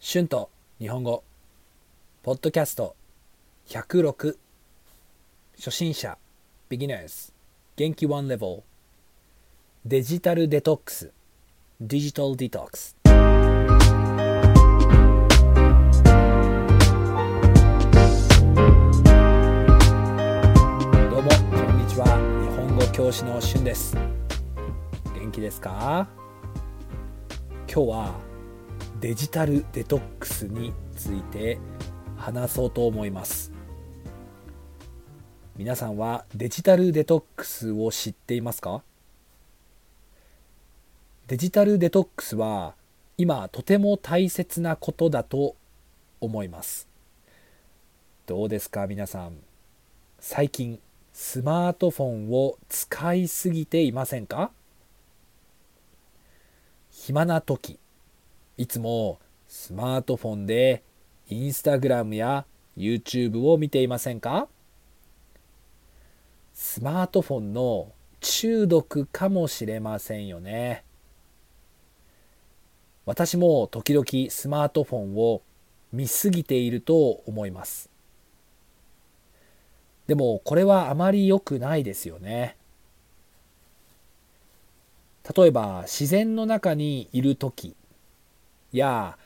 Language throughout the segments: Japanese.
春と日本語。ポッドキャスト。106初心者。beginners 元気 one level デジタルデトックス。digital detox どうもこんにちは。日本語教師の春です。元気ですか？今日はデジタルデトックスについて話そうと思います。皆さんはデジタルデトックスを知っていますか？デジタルデトックスは今とても大切なことだと思います。どうですか皆さん？最近スマートフォンを使いすぎていませんか？暇な時。いつもスマートフォンでインスタグラムや YouTube を見ていませんか？スマートフォンの中毒かもしれませんよね。私も時々スマートフォンを見すぎていると思います。でもこれはあまり良くないですよね。例えば自然の中にいる時や、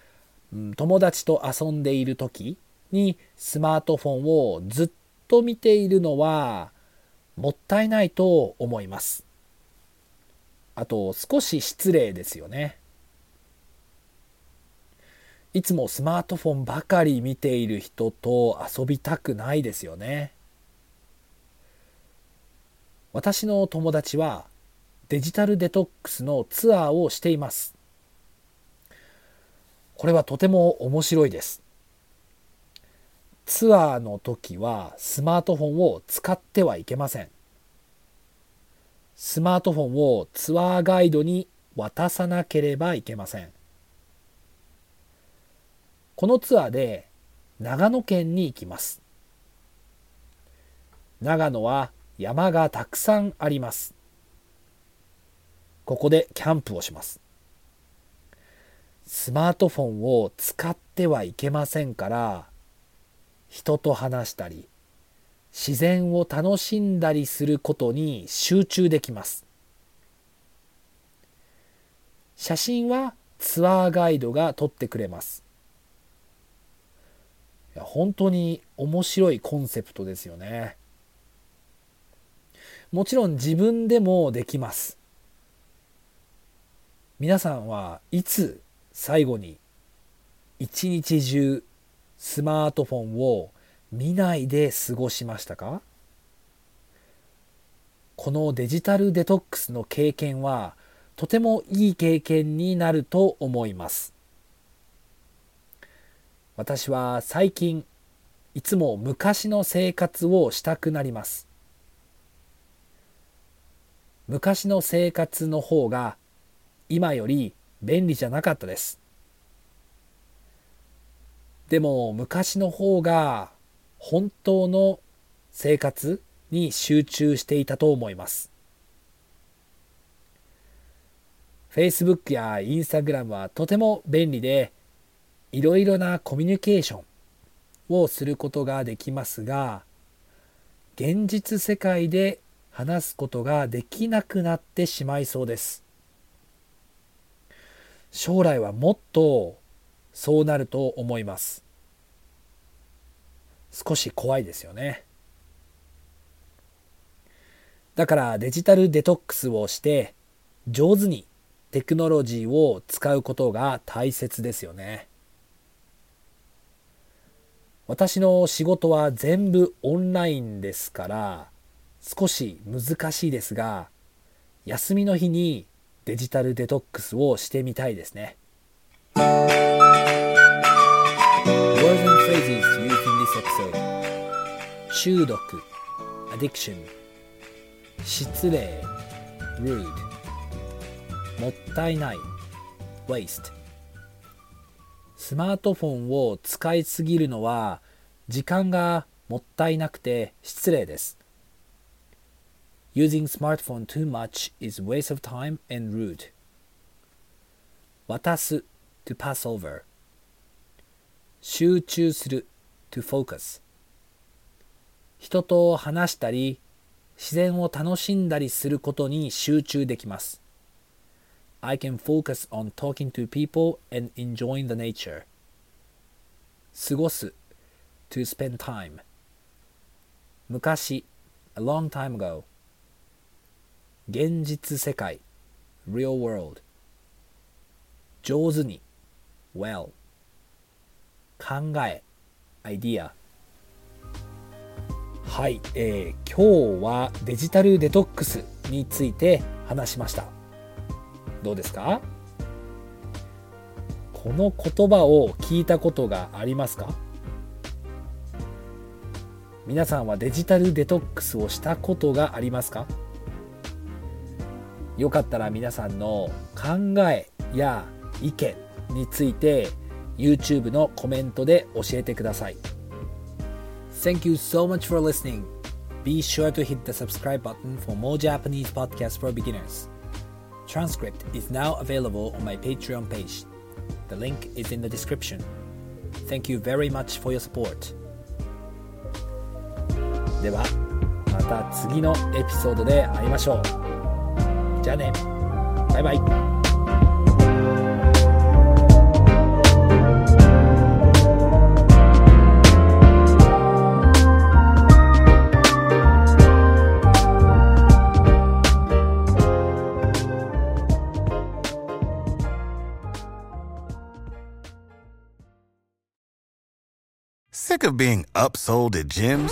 うん、友達と遊んでいる時にスマートフォンをずっと見ているのはもったいないと思います。あと少し失礼ですよね。いつもスマートフォンばかり見ている人と遊びたくないですよね。私の友達はデジタルデトックスのツアーをしています。これはとても面白いです。ツアーの時はスマートフォンを使ってはいけません。スマートフォンをツアーガイドに渡さなければいけません。このツアーで長野県に行きます。長野は山がたくさんあります。ここでキャンプをします。スマートフォンを使ってはいけませんから人と話したり自然を楽しんだりすることに集中できます。写真はツアーガイドが撮ってくれます。いや本当に面白いコンセプトですよね。もちろん自分でもできます。皆さんはいつ最後に一日中スマートフォンを見ないで過ごしましたか？このデジタルデトックスの経験はとてもいい経験になると思います。私は最近いつも昔の生活をしたくなります。昔の生活の方が今より便利じゃなかったです。でも昔の方が本当の生活に集中していたと思います。Facebook や Instagram はとても便利でいろいろなコミュニケーションをすることができますが現実世界で話すことができなくなってしまいそうです。将来はもっとそうなると思います。少し怖いですよね。だからデジタルデトックスをして上手にテクノロジーを使うことが大切ですよね。私の仕事は全部オンラインですから少し難しいですが休みの日にデジタルデトックスをしてみたいですね。Words and phrases used in this episode. 中毒 addiction 失礼 rude もったいない waste. スマートフォンを使いすぎるのは時間がもったいなくて失礼です。Using smartphone too much is waste of time and rude. 渡す to pass over 集中する to focus 人と話したり自然を楽しんだりすることに集中できます I can focus on talking to people and enjoying the nature 過ごす to spend time 昔 a long time ago 現実世界 real world 上手に well 考え idea はい、えー、今日はデジタルデトックスについて話しました。どうですか？この言葉を聞いたことがありますか？皆さんはデジタルデトックスをしたことがありますか？よかったら皆さんの考えや意見について YouTube のコメントで教えてください。Thank you so much for listening. Be sure to hit the subscribe button for more Japanese podcasts for beginners. Transcript is now available on my Patreon page. The link is in the description. Thank you very much for your support. では、また次のエピソードで会いましょう。じゃあね。バイバイ。Sick of being upsold at gyms?